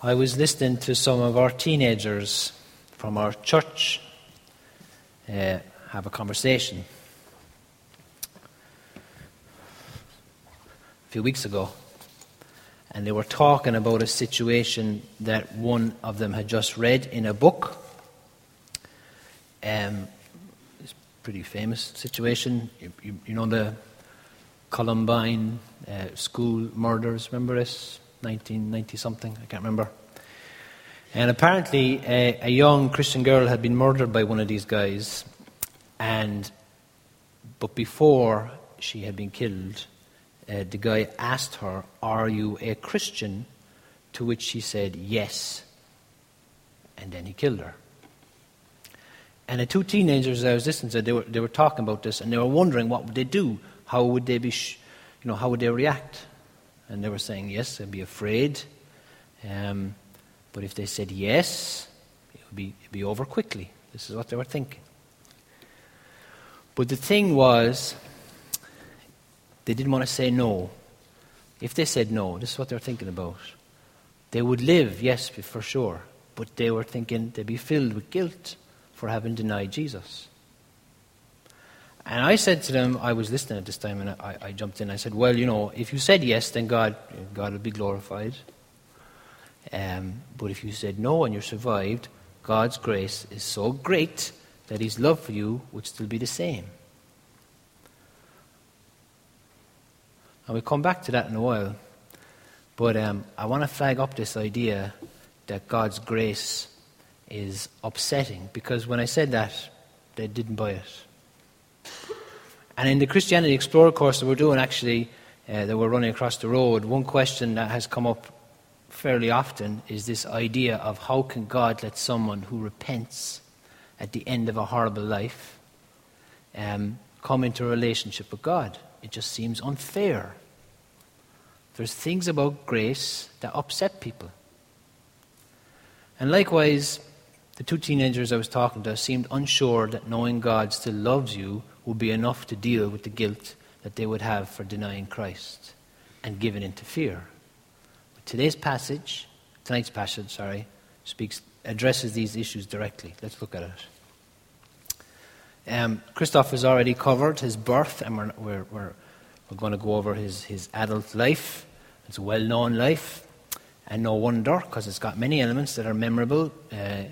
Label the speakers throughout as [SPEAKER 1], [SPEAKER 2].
[SPEAKER 1] I was listening to some of our teenagers from our church uh, have a conversation a few weeks ago. And they were talking about a situation that one of them had just read in a book. Um, it's a pretty famous situation. You, you, you know the Columbine uh, school murders, remember this? 1990 something, I can't remember. And apparently, a, a, young Christian girl had been murdered by one of these guys, and but before she had been killed, uh, the guy asked her, "Are you a Christian?" To which she said, "Yes." And then he killed her. And the two teenagers I was listening to, they were, they were talking about this, and they were wondering what would they do? How would they be, sh- you know, how would they react? And they were saying, yes, they'd be afraid. Um, but if they said yes, it would be, it'd be over quickly. This is what they were thinking. But the thing was, they didn't want to say no. If they said no, this is what they were thinking about. They would live, yes, for sure. But they were thinking they'd be filled with guilt for having denied Jesus. And I said to them, I was listening at this time, and I, I, jumped in. I said, Well, you know, if you said yes, then God, God will be glorified. Um, but if you said no and you survived, God's grace is so great that His love for you would still be the same. And we'll come back to that in a while. But um, I want to flag up this idea that God's grace is upsetting because when I said that, they didn't buy it. And in the Christianity Explored course that we're doing, actually, uh, that we're running across the road, one question that has come up fairly often is this idea of how can God let someone who repents at the end of a horrible life um, come into a relationship with God? It just seems unfair. There's things about grace that upset people. And likewise, the two teenagers I was talking to seemed unsure that knowing God still loves you would be enough to deal with the guilt that they would have for denying Christ and giving into fear. But today's passage, tonight's passage, sorry, speaks addresses these issues directly. Let's look at it. Um, Christoph has already covered his birth, and we're, we're, we're, we're going to go over his, his adult life. It's a well known life, and no wonder, because it's got many elements that are memorable. Uh,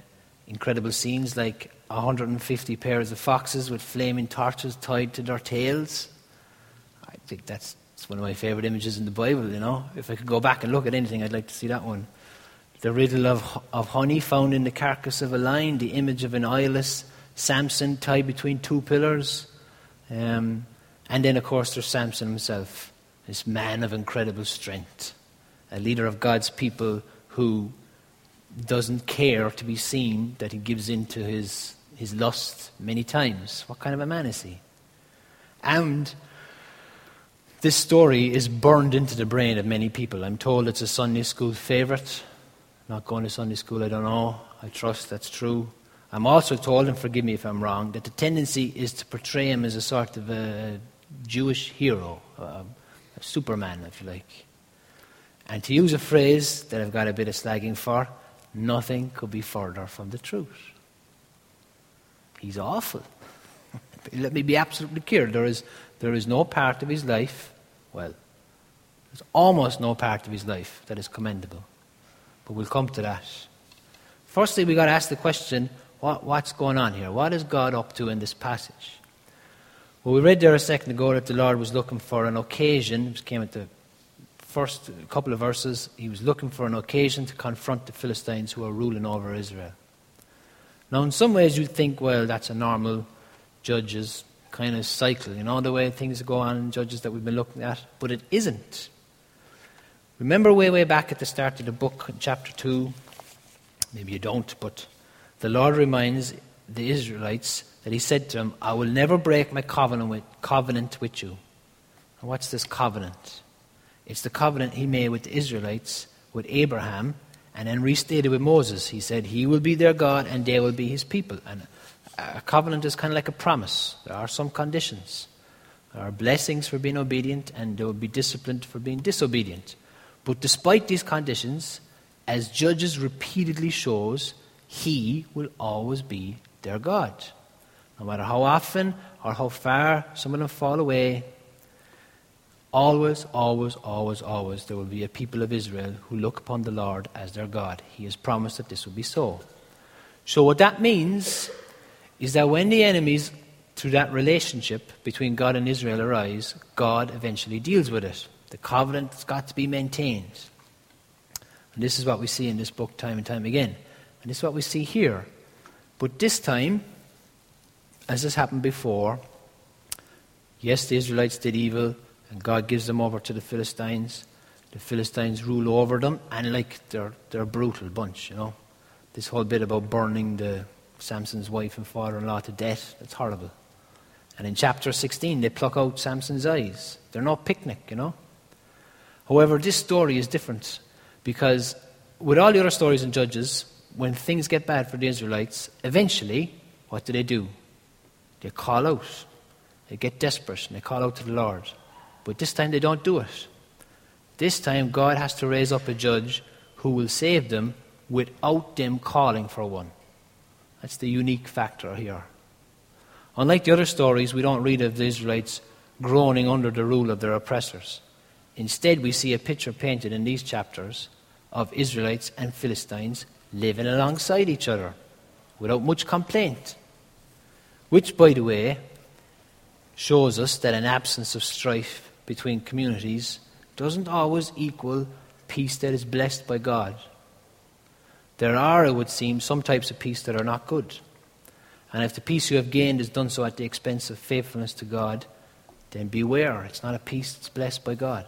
[SPEAKER 1] incredible scenes like 150 pairs of foxes with flaming torches tied to their tails. I think that's, one of my favorite images in the Bible, you know. If I could go back and look at anything, I'd like to see that one. The riddle of, of honey found in the carcass of a lion, the image of an eyeless Samson tied between two pillars. Um, and then, of course, there's Samson himself, this man of incredible strength, a leader of God's people who doesn't care to be seen that he gives in to his his lust many times. What kind of a man is he? And this story is burned into the brain of many people. I'm told it's a Sunday school favorite. Not going to Sunday school, I don't know. I trust that's true. I'm also told, and forgive me if I'm wrong, that the tendency is to portray him as a sort of a Jewish hero, a, a Superman, if you like. And to use a phrase that I've got a bit of slagging for, nothing could be further from the truth. He's awful. Let me be absolutely clear. There is, there is no part of his life, well, there's almost no part of his life that is commendable. But we'll come to that. Firstly, we've got to ask the question what, what's going on here? What is God up to in this passage? Well, we read there a second ago that the Lord was looking for an occasion. It came at the first couple of verses. He was looking for an occasion to confront the Philistines who are ruling over Israel. Now, in some ways, you'd think, well, that's a normal Judges kind of cycle, you know, the way things go on in Judges that we've been looking at, but it isn't. Remember way, way back at the start of the book, chapter 2, maybe you don't, but the Lord reminds the Israelites that He said to them, I will never break my covenant with, covenant with you. And what's this covenant? It's the covenant He made with the Israelites, with Abraham, and then restated with Moses. He said, He will be their God and they will be His people. And a covenant is kind of like a promise. There are some conditions. There are blessings for being obedient, and there will be discipline for being disobedient. But despite these conditions, as Judges repeatedly shows, He will always be their God. No matter how often or how far some of them fall away, always, always, always, always, there will be a people of Israel who look upon the Lord as their God. He has promised that this will be so. So, what that means is that when the enemies, through that relationship between God and Israel, arise, God eventually deals with it. The covenant's got to be maintained. And this is what we see in this book time and time again. And this is what we see here. But this time, as has happened before, yes, the Israelites did evil, and God gives them over to the Philistines. The Philistines rule over them, and like they're, they're a brutal bunch, you know. This whole bit about burning the Samson's wife and father in law to death, that's horrible. And in chapter 16, they pluck out Samson's eyes. They're no picnic, you know. However, this story is different because with all the other stories in Judges, when things get bad for the Israelites, eventually, what do they do? They call out. They get desperate and they call out to the Lord. But this time they don't do it. This time God has to raise up a judge who will save them without them calling for one. That's the unique factor here. Unlike the other stories, we don't read of the Israelites groaning under the rule of their oppressors. Instead, we see a picture painted in these chapters of Israelites and Philistines living alongside each other without much complaint. Which, by the way, shows us that an absence of strife between communities doesn't always equal peace that is blessed by God. There are, it would seem, some types of peace that are not good. And if the peace you have gained is done so at the expense of faithfulness to God, then beware. It's not a peace that's blessed by God.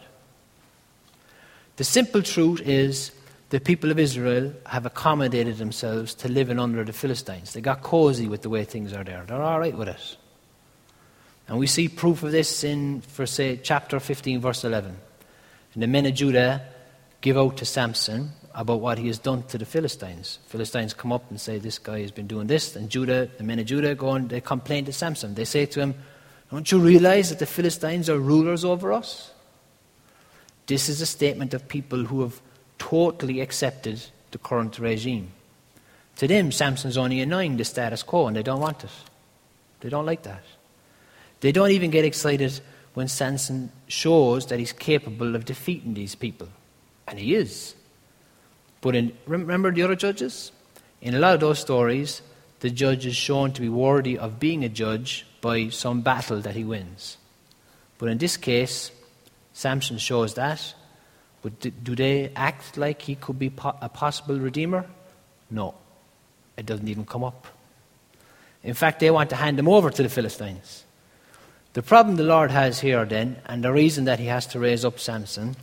[SPEAKER 1] The simple truth is the people of Israel have accommodated themselves to living under the Philistines. They got cozy with the way things are there. They're all right with it. And we see proof of this in, for say, chapter 15, verse 11. And the men of Judah give out to Samson about what he has done to the Philistines. Philistines come up and say, This guy has been doing this. And Judah, the men of Judah go and they complain to Samson. They say to him, Don't you realize that the Philistines are rulers over us? This is a statement of people who have totally accepted the current regime. To them, Samson's only annoying the status quo, and they don't want it. They don't like that. They don't even get excited when Samson shows that he's capable of defeating these people. And he is. But in, remember the other judges? In a lot of those stories, the judge is shown to be worthy of being a judge by some battle that he wins. But in this case, Samson shows that. But do they act like he could be a possible redeemer? No. It doesn't even come up. In fact, they want to hand him over to the Philistines. The problem the Lord has here, then, and the reason that he has to raise up Samson,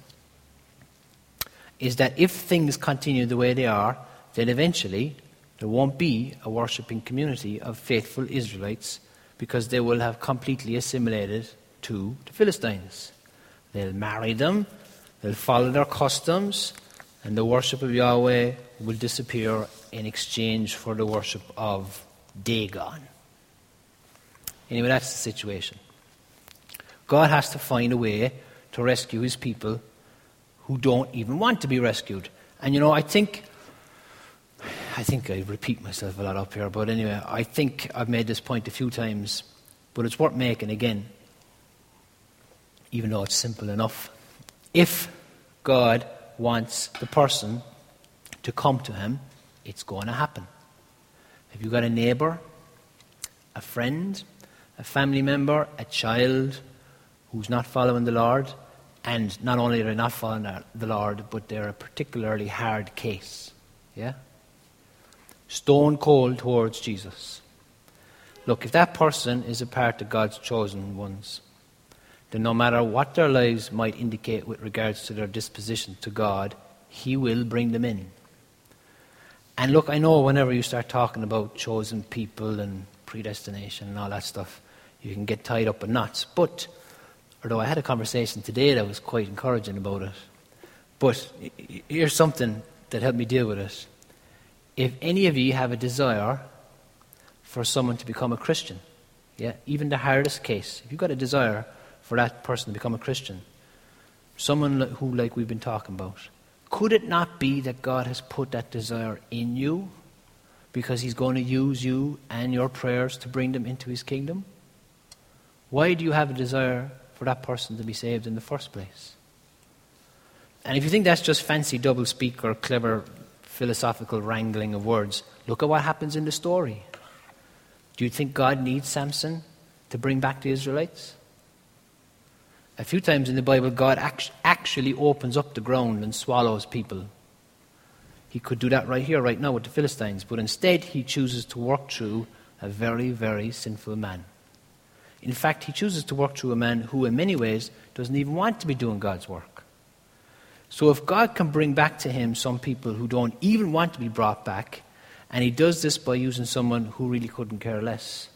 [SPEAKER 1] is that if things continue the way they are, then eventually there won't be a worshipping community of faithful Israelites because they will have completely assimilated to the Philistines. They'll marry them, they'll follow their customs, and the worship of Yahweh will disappear in exchange for the worship of Dagon. Anyway, that's the situation. God has to find a way to rescue his people who don't even want to be rescued. And you know, I think I think I repeat myself a lot up here, but anyway, I think I've made this point a few times, but it's worth making again even though it's simple enough. If God wants the person to come to Him, it's going to happen. Have you got a neighbor, a friend, a family member, a child who's not following the Lord, and not only are they not following the Lord, but they're a particularly hard case? Yeah? Stone cold towards Jesus. Look, if that person is a part of God's chosen ones, then no matter what their lives might indicate with regards to their disposition to God, He will bring them in. And look, I know whenever you start talking about chosen people and predestination and all that stuff, you can get tied up in knots. But, although I had a conversation today that was quite encouraging about it, but here's something that helped me deal with it. If any of you have a desire for someone to become a Christian, yeah, even the hardest case, if you've got a desire for that person to become a Christian. Someone who, like we've been talking about, Could it not be that God has put that desire in you because He's going to use you and your prayers to bring them into His kingdom? Why do you have a desire for that person to be saved in the first place? And if you think that's just fancy double speak or clever philosophical wrangling of words, look at what happens in the story. Do you think God needs Samson to bring back the Israelites? A few times in the Bible, God actually opens up the ground and swallows people. He could do that right here, right now, with the Philistines, but instead, he chooses to work through a very, very sinful man. In fact, he chooses to work through a man who, in many ways, doesn't even want to be doing God's work. So, if God can bring back to him some people who don't even want to be brought back, and he does this by using someone who really couldn't care less,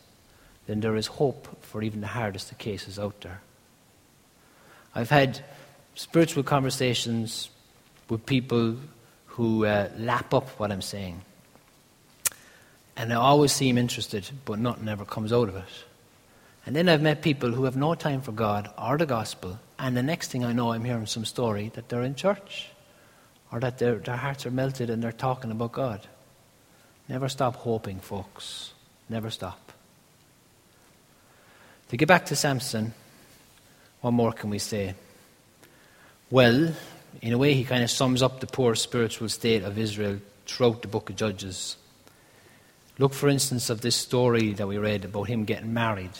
[SPEAKER 1] then there is hope for even the hardest of cases out there. I've had spiritual conversations with people who uh, lap up what I'm saying. And they always seem interested, but nothing ever comes out of it. And then I've met people who have no time for God or the gospel, and the next thing I know, I'm hearing some story that they're in church or that their, their hearts are melted and they're talking about God. Never stop hoping, folks. Never stop. To get back to Samson, what more can we say? Well, in a way, he kind of sums up the poor spiritual state of Israel throughout the book of Judges. Look, for instance, of this story that we read about him getting married.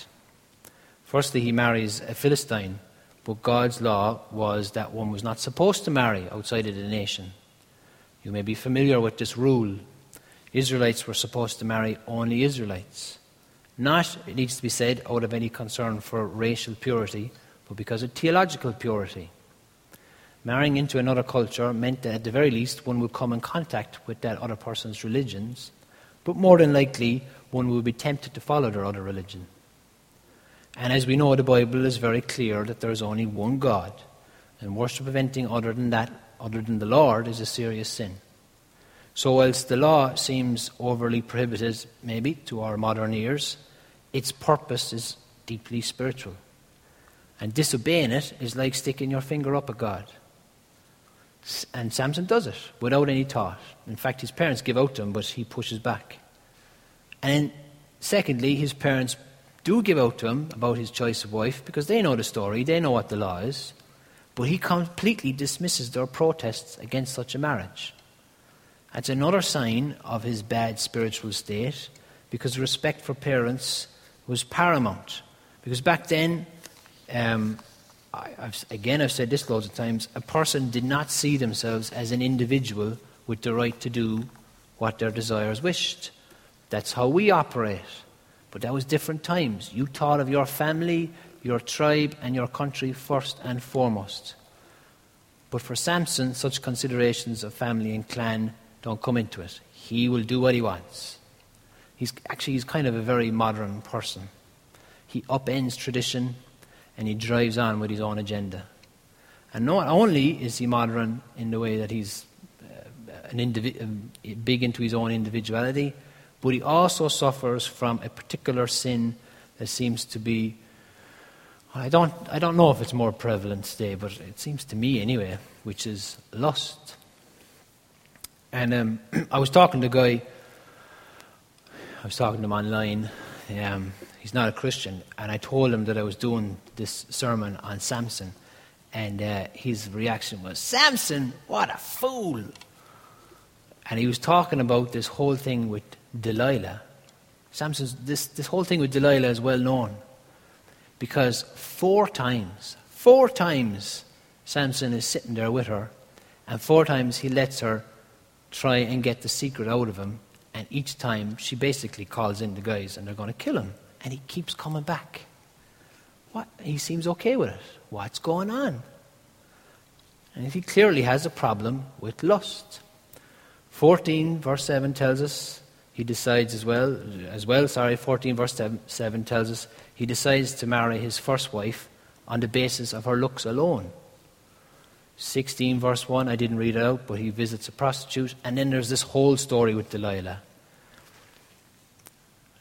[SPEAKER 1] Firstly, he marries a Philistine, but God's law was that one was not supposed to marry outside of the nation. You may be familiar with this rule. Israelites were supposed to marry only Israelites. Not, it needs to be said, out of any concern for racial purity, but because of theological purity. Marrying into another culture meant that at the very least one would come in contact with that other person's religions, but more than likely one would be tempted to follow their other religion. And as we know, the Bible is very clear that there is only one God, and worship of anything other than that, other than the Lord, is a serious sin. So, whilst the law seems overly prohibited, maybe to our modern ears, its purpose is deeply spiritual. And disobeying it is like sticking your finger up at God. And Samson does it without any thought. In fact, his parents give out to him, but he pushes back. And secondly, his parents do give out to him about his choice of wife because they know the story, they know what the law is. But he completely dismisses their protests against such a marriage. That's another sign of his bad spiritual state because respect for parents was paramount. Because back then, um, I, have again, I've said this loads of times, a person did not see themselves as an individual with the right to do what their desires wished. That's how we operate. But that was different times. You thought of your family, your tribe, and your country first and foremost. But for Samson, such considerations of family and clan don't come into it. He will do what he wants. He's actually he's kind of a very modern person. He upends tradition and he drives on with his own agenda. And not only is he modern in the way that he's uh, an indivi- um, big into his own individuality, but he also suffers from a particular sin that seems to be, I don't, I don't know if it's more prevalent today, but it seems to me anyway, which is lust. And um, I was talking to a guy, I was talking to him online. Um, he's not a Christian. And I told him that I was doing this sermon on Samson. And uh, his reaction was, Samson, what a fool. And he was talking about this whole thing with Delilah. Samson's, this, this whole thing with Delilah is well known. Because four times, four times, Samson is sitting there with her, and four times he lets her try and get the secret out of him, and each time she basically calls in the guys and they're going to kill him and he keeps coming back. What? He seems okay with it. What's going on? And he clearly has a problem with lust. 14 verse 7 tells us he decides as well, as well, sorry, 14 verse 7, 7 tells us he decides to marry his first wife on the basis of her looks alone. 16 verse 1, I didn't read it out, but he visits a prostitute. And then there's this whole story with Delilah.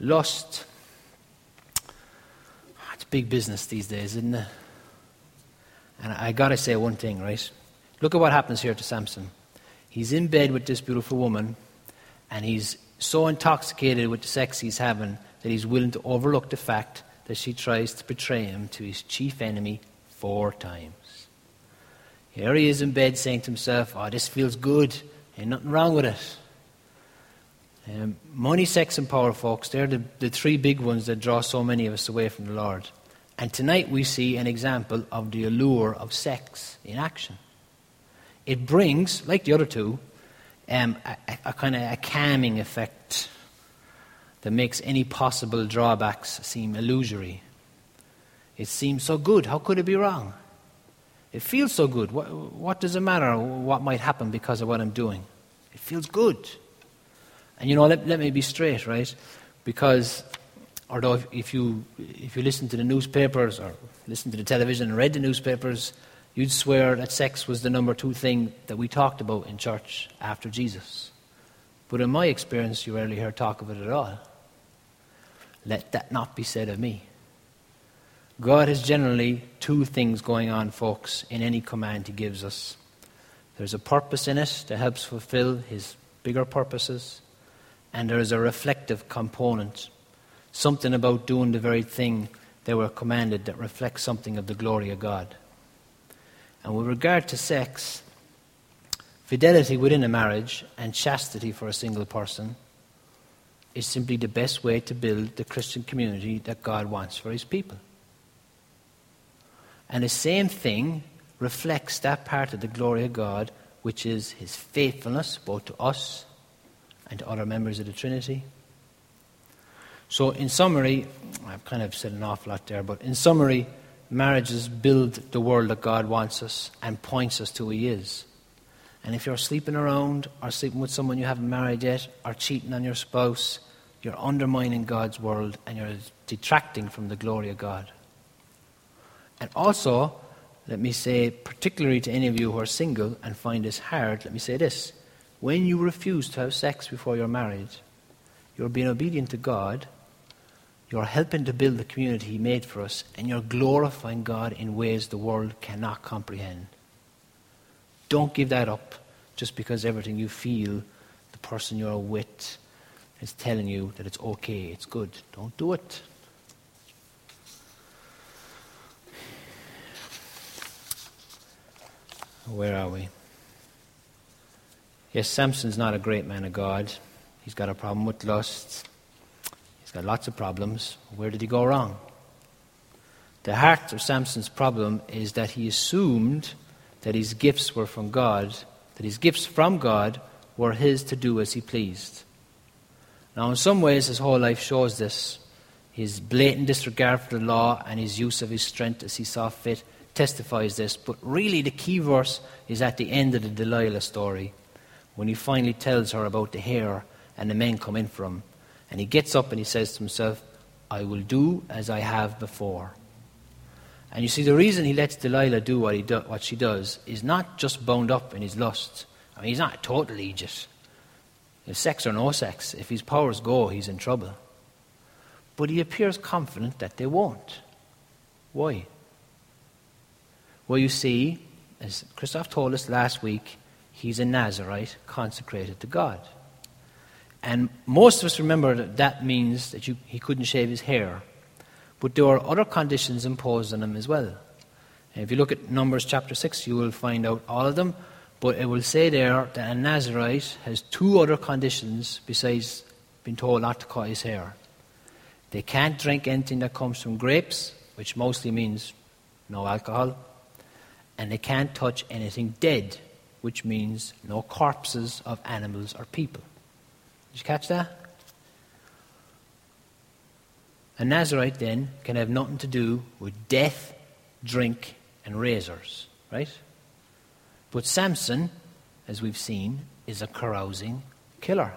[SPEAKER 1] Lust ah, It's big business these days, isn't it? And I got to say one thing, right? Look at what happens here to Samson. He's in bed with this beautiful woman, and he's so intoxicated with the sex he's having that he's willing to overlook the fact that she tries to betray him to his chief enemy four times. Here he is in bed saying to himself, Oh, this feels good. Ain't nothing wrong with it. Um, money, sex, and power, folks, they're the, the three big ones that draw so many of us away from the Lord. And tonight we see an example of the allure of sex in action. It brings, like the other two, um, a, a, kind of a calming effect that makes any possible drawbacks seem illusory. It seems so good. How could it be wrong? It feels so good. What, what does it matter what might happen because of what I'm doing? It feels good. And you know, let, let me be straight, right? Because although if, you, if you listen to the newspapers or listen to the television and read the newspapers, you'd swear that sex was the number two thing that we talked about in church after Jesus. But in my experience, you rarely hear talk of it at all. Let that not be said of me. God has generally two things going on, folks, in any command He gives us. There's a purpose in it that helps fulfill His bigger purposes, and there is a reflective component, something about doing the very thing they were commanded that reflects something of the glory of God. And with regard to sex, fidelity within a marriage and chastity for a single person is simply the best way to build the Christian community that God wants for His people. And the same thing reflects that part of the glory of God, which is His faithfulness both to us and to other members of the Trinity. So, in summary, I've kind of said an awful lot there, but in summary, marriages build the world that God wants us and points us to who He is. And if you're sleeping around or sleeping with someone you haven't married yet or cheating on your spouse, you're undermining God's world and you're detracting from the glory of God. And also, let me say, particularly to any of you who are single and find this hard, let me say this. When you refuse to have sex before you're married, you're being obedient to God, you're helping to build the community He made for us, and you're glorifying God in ways the world cannot comprehend. Don't give that up just because everything you feel, the person you're with, is telling you that it's okay, it's good. Don't do it. Where are we? Yes, Samson's not a great man of God. He's got a problem with lust. He's got lots of problems. Where did he go wrong? The heart of Samson's problem is that he assumed that his gifts were from God, that his gifts from God were his to do as he pleased. Now, in some ways, his whole life shows this. His blatant disregard for the law and his use of his strength as he saw fit testifies this. But really, the key verse is at the end of the Delilah story when he finally tells her about the hair and the men come in for him. And he gets up and he says to himself, I will do as I have before. And you see, the reason he lets Delilah do what, he do, what she does is not just bound up in his lusts. I mean, he's not a total idiot. If sex or no sex, if his powers go, he's in trouble. But he appears confident that they won't. Why? Well, you see, as Christoph told us last week, he's a Nazarite consecrated to God. And most of us remember that that means that you, he couldn't shave his hair. But there are other conditions imposed on him as well. And if you look at Numbers chapter 6, you will find out all of them. But it will say there that a Nazarite has two other conditions besides being told not to cut his hair. They can't drink anything that comes from grapes, which mostly means no alcohol and they can't touch anything dead, which means no corpses of animals or people. Did you catch that? A Nazarite then can have nothing to do with death, drink, and razors, right? But Samson, as we've seen, is a carousing killer.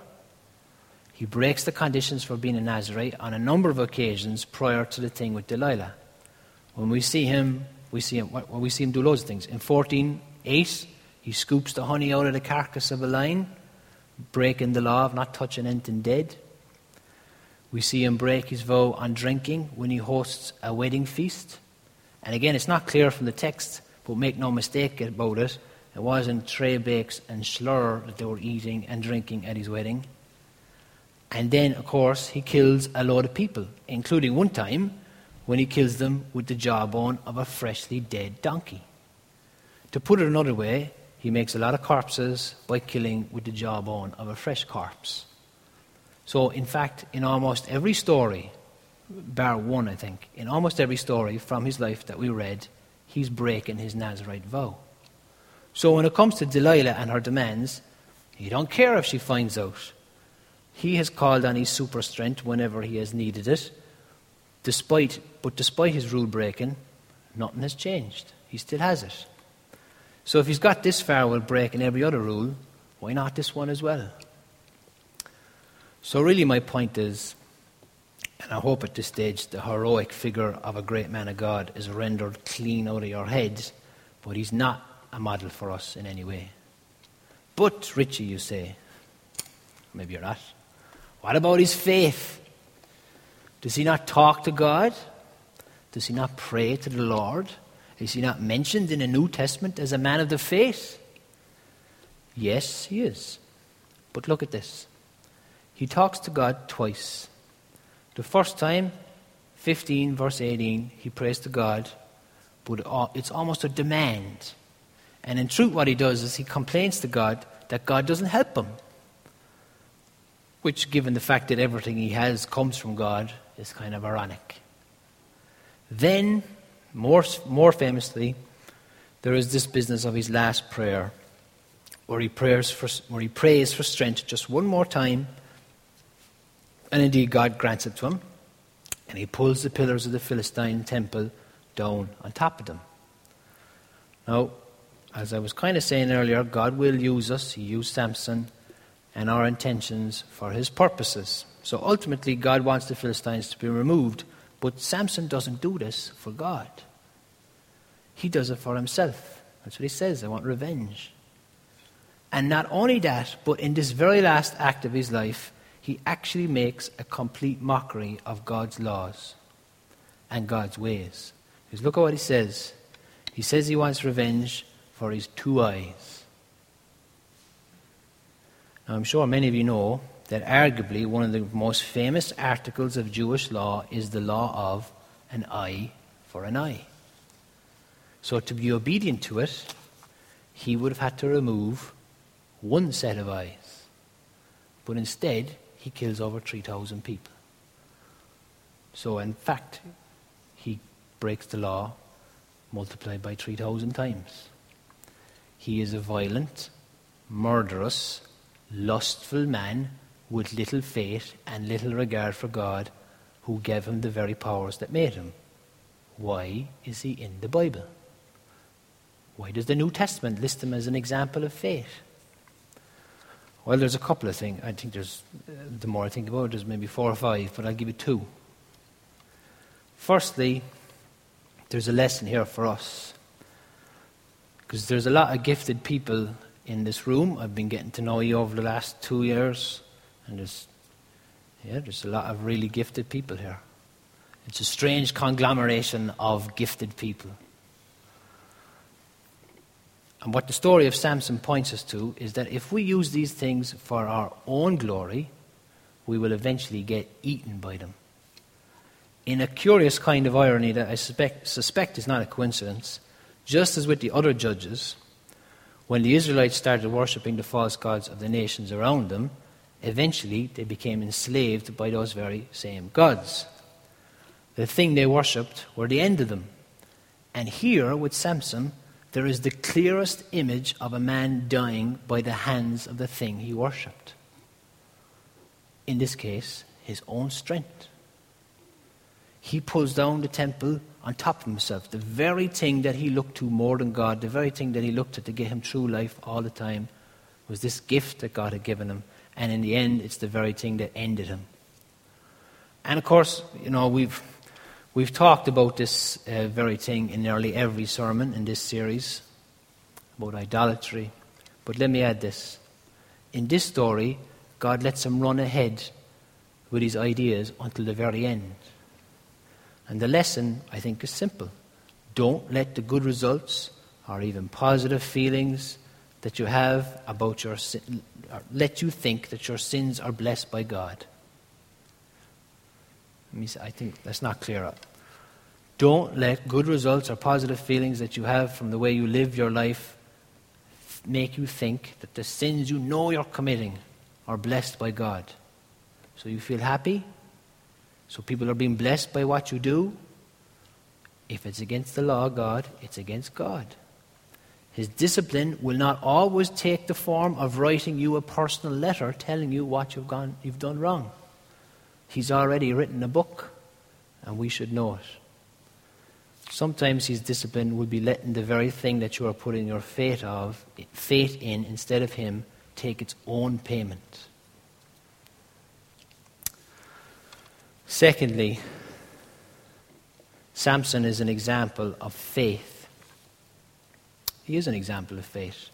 [SPEAKER 1] He breaks the conditions for being a Nazarite on a number of occasions prior to the thing with Delilah. When we see him we see him, well, we see him do loads of things. In 14.8, he scoops the honey out of the carcass of a lion, breaking the law of not touching anything dead. We see him break his vow on drinking when he hosts a wedding feast. And again, it's not clear from the text, but make no mistake about it, It wasn't tray bakes and slur that they were eating and drinking at his wedding. And then, of course, he kills a lot of people, including one time when he kills them with the jawbone of a freshly dead donkey. To put it another way, he makes a lot of corpses by killing with the jawbone of a fresh corpse. So, in fact, in almost every story, bar one, I think, in almost every story from his life that we read, he's breaking his Nazarite vow. So, when it comes to Delilah and her demands, he don't care if she finds out. He has called on his super strength whenever he has needed it. Despite, but despite his rule breaking, nothing has changed. He still has it. So if he's got this far while breaking every other rule, why not this one as well? So, really, my point is, and I hope at this stage the heroic figure of a great man of God is rendered clean out of your heads, but he's not a model for us in any way. But, Richie, you say, maybe you're not. What about his faith? Does he not talk to God? Does he not pray to the Lord? Is he not mentioned in the New Testament as a man of the faith? Yes, he is. But look at this. He talks to God twice. The first time, 15, verse 18, he prays to God, but it's almost a demand. And in truth, what he does is he complains to God that God doesn't help him. Which, given the fact that everything he has comes from God, is kind of ironic. Then, more, more famously, there is this business of his last prayer, where he, prays for, where he prays for strength just one more time, and indeed God grants it to him, and he pulls the pillars of the Philistine temple down on top of them. Now, as I was kind of saying earlier, God will use us. He used Samson and our intentions for his purposes. So ultimately, God wants the Philistines to be removed but Samson doesn't do this for God. He does it for himself. That's what he says. I want revenge. And not only that, but in this very last act of his life, he actually makes a complete mockery of God's laws and God's ways. Because look at what he says. He says he wants revenge for his two eyes. Now, I'm sure many of you know that arguably one of the most famous articles of Jewish law is the law of an eye for an eye. So, to be obedient to it, he would have had to remove one set of eyes. But instead, he kills over 3,000 people. So, in fact, he breaks the law multiplied by 3,000 times. He is a violent, murderous, lustful man with little faith and little regard for God who gave him the very powers that made him. Why is he in the Bible? Why does the New Testament list him as an example of faith? Well, there's a couple of things. I think there's, uh, the more I think about it, there's maybe four or five, but I'll give you two. Firstly, there's a lesson here for us. Because there's a lot of gifted people in this room. I've been getting to know you over the last two years. And there's, yeah, there's a lot of really gifted people here. It's a strange conglomeration of gifted people. And what the story of Samson points us to is that if we use these things for our own glory, we will eventually get eaten by them. In a curious kind of irony that I suspect, suspect is not a coincidence, just as with the other judges, when the Israelites started worshipping the false gods of the nations around them, eventually they became enslaved by those very same gods. The thing they worshipped were the end of them. And here with Samson, there is the clearest image of a man dying by the hands of the thing he worshipped. In this case, his own strength. He pulls down the temple on top of himself, the very thing that he looked to more than God, the very thing that he looked at to get him through life all the time, was this gift that God had given him and in the end, it's the very thing that ended him. And of course, you know, we've, we've talked about this uh, very thing in nearly every sermon in this series about idolatry. But let me add this. In this story, God lets him run ahead with his ideas until the very end. And the lesson, I think, is simple. Don't let the good results or even positive feelings that you have about your sin, uh, let you think that your sins are blessed by God. I think that's not clear up. Don't let good results or positive feelings that you have from the way you live your life make you think that the sins you know you're committing are blessed by God. So you feel happy. So people are being blessed by what you do. If it's against the law of God, it's against God. His discipline will not always take the form of writing you a personal letter telling you what you've, gone, you've done wrong. He's already written a book, and we should know it. Sometimes his discipline will be letting the very thing that you are putting your faith of faith in instead of him take its own payment. Secondly, Samson is an example of faith. He is an example of faith.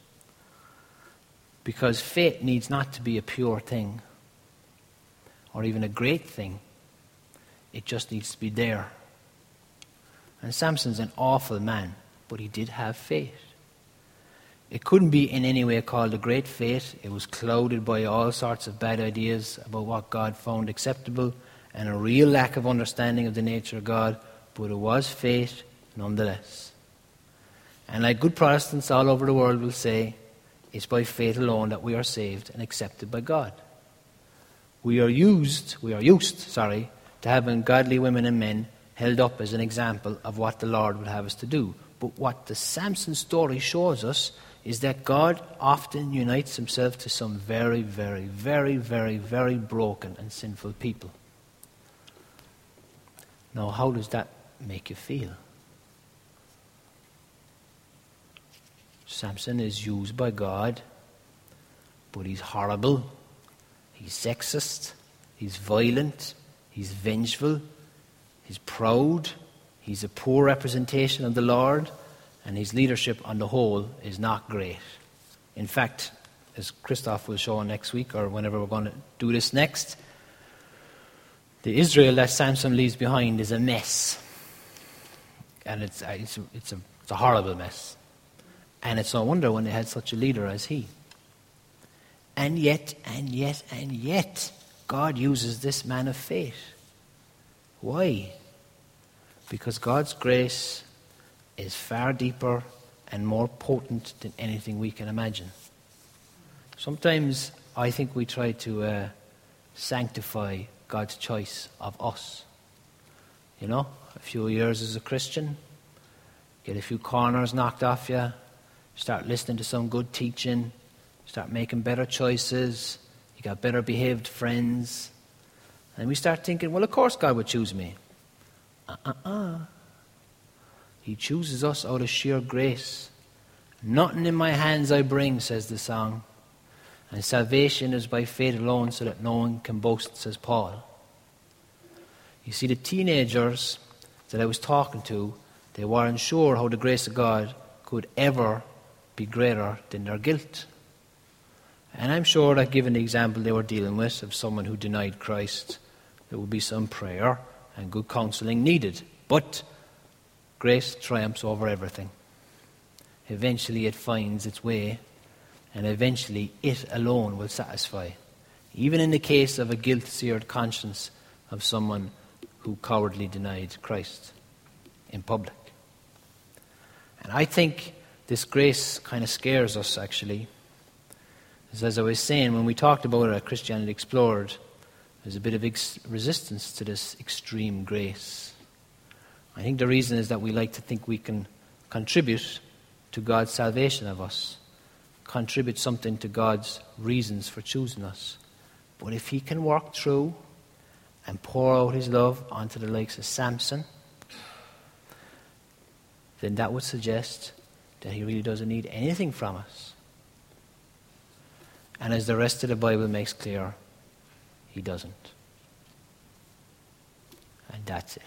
[SPEAKER 1] Because faith needs not to be a pure thing or even a great thing, it just needs to be there. And Samson's an awful man, but he did have faith. It couldn't be in any way called a great faith. It was clouded by all sorts of bad ideas about what God found acceptable and a real lack of understanding of the nature of God, but it was faith nonetheless. And like good Protestants all over the world will say, it's by faith alone that we are saved and accepted by God. We are used, we are used, sorry, to having godly women and men held up as an example of what the Lord would have us to do. But what the Samson story shows us is that God often unites himself to some very, very, very, very, very broken and sinful people. Now, how does that make you feel? Samson is used by God, but he's horrible, he's sexist, he's violent, he's vengeful, he's proud, he's a poor representation of the Lord and his leadership on the whole is not great. In fact, as Christoph will show next week or whenever we're going to do this next, the Israel that Samson leaves behind is a mess. And it's, it's, a, it's, a, it's a horrible mess. And it's no wonder when they had such a leader as he. And yet, and yet, and yet, God uses this man of faith. Why? Because God's grace is far deeper and more potent than anything we can imagine. Sometimes I think we try to uh, sanctify God's choice of us. You know, a few years as a Christian, get a few corners knocked off you, start listening to some good teaching, start making better choices, you got better behaved friends, and we start thinking, well, of course God would choose me. Uh uh uh. He chooses us out of sheer grace. Nothing in my hands I bring, says the song. And salvation is by faith alone, so that no one can boast, says Paul. You see, the teenagers that I was talking to, they weren't sure how the grace of God could ever be greater than their guilt. And I'm sure that given the example they were dealing with of someone who denied Christ, there would be some prayer and good counseling needed. But Grace triumphs over everything. Eventually, it finds its way, and eventually, it alone will satisfy. Even in the case of a guilt seared conscience of someone who cowardly denied Christ in public. And I think this grace kind of scares us, actually. As I was saying, when we talked about it Christianity Explored, there's a bit of ex- resistance to this extreme grace. I think the reason is that we like to think we can contribute to God's salvation of us, contribute something to God's reasons for choosing us. But if He can work through and pour out His love onto the likes of Samson, then that would suggest that He really doesn't need anything from us. And as the rest of the Bible makes clear, He doesn't. And that's it.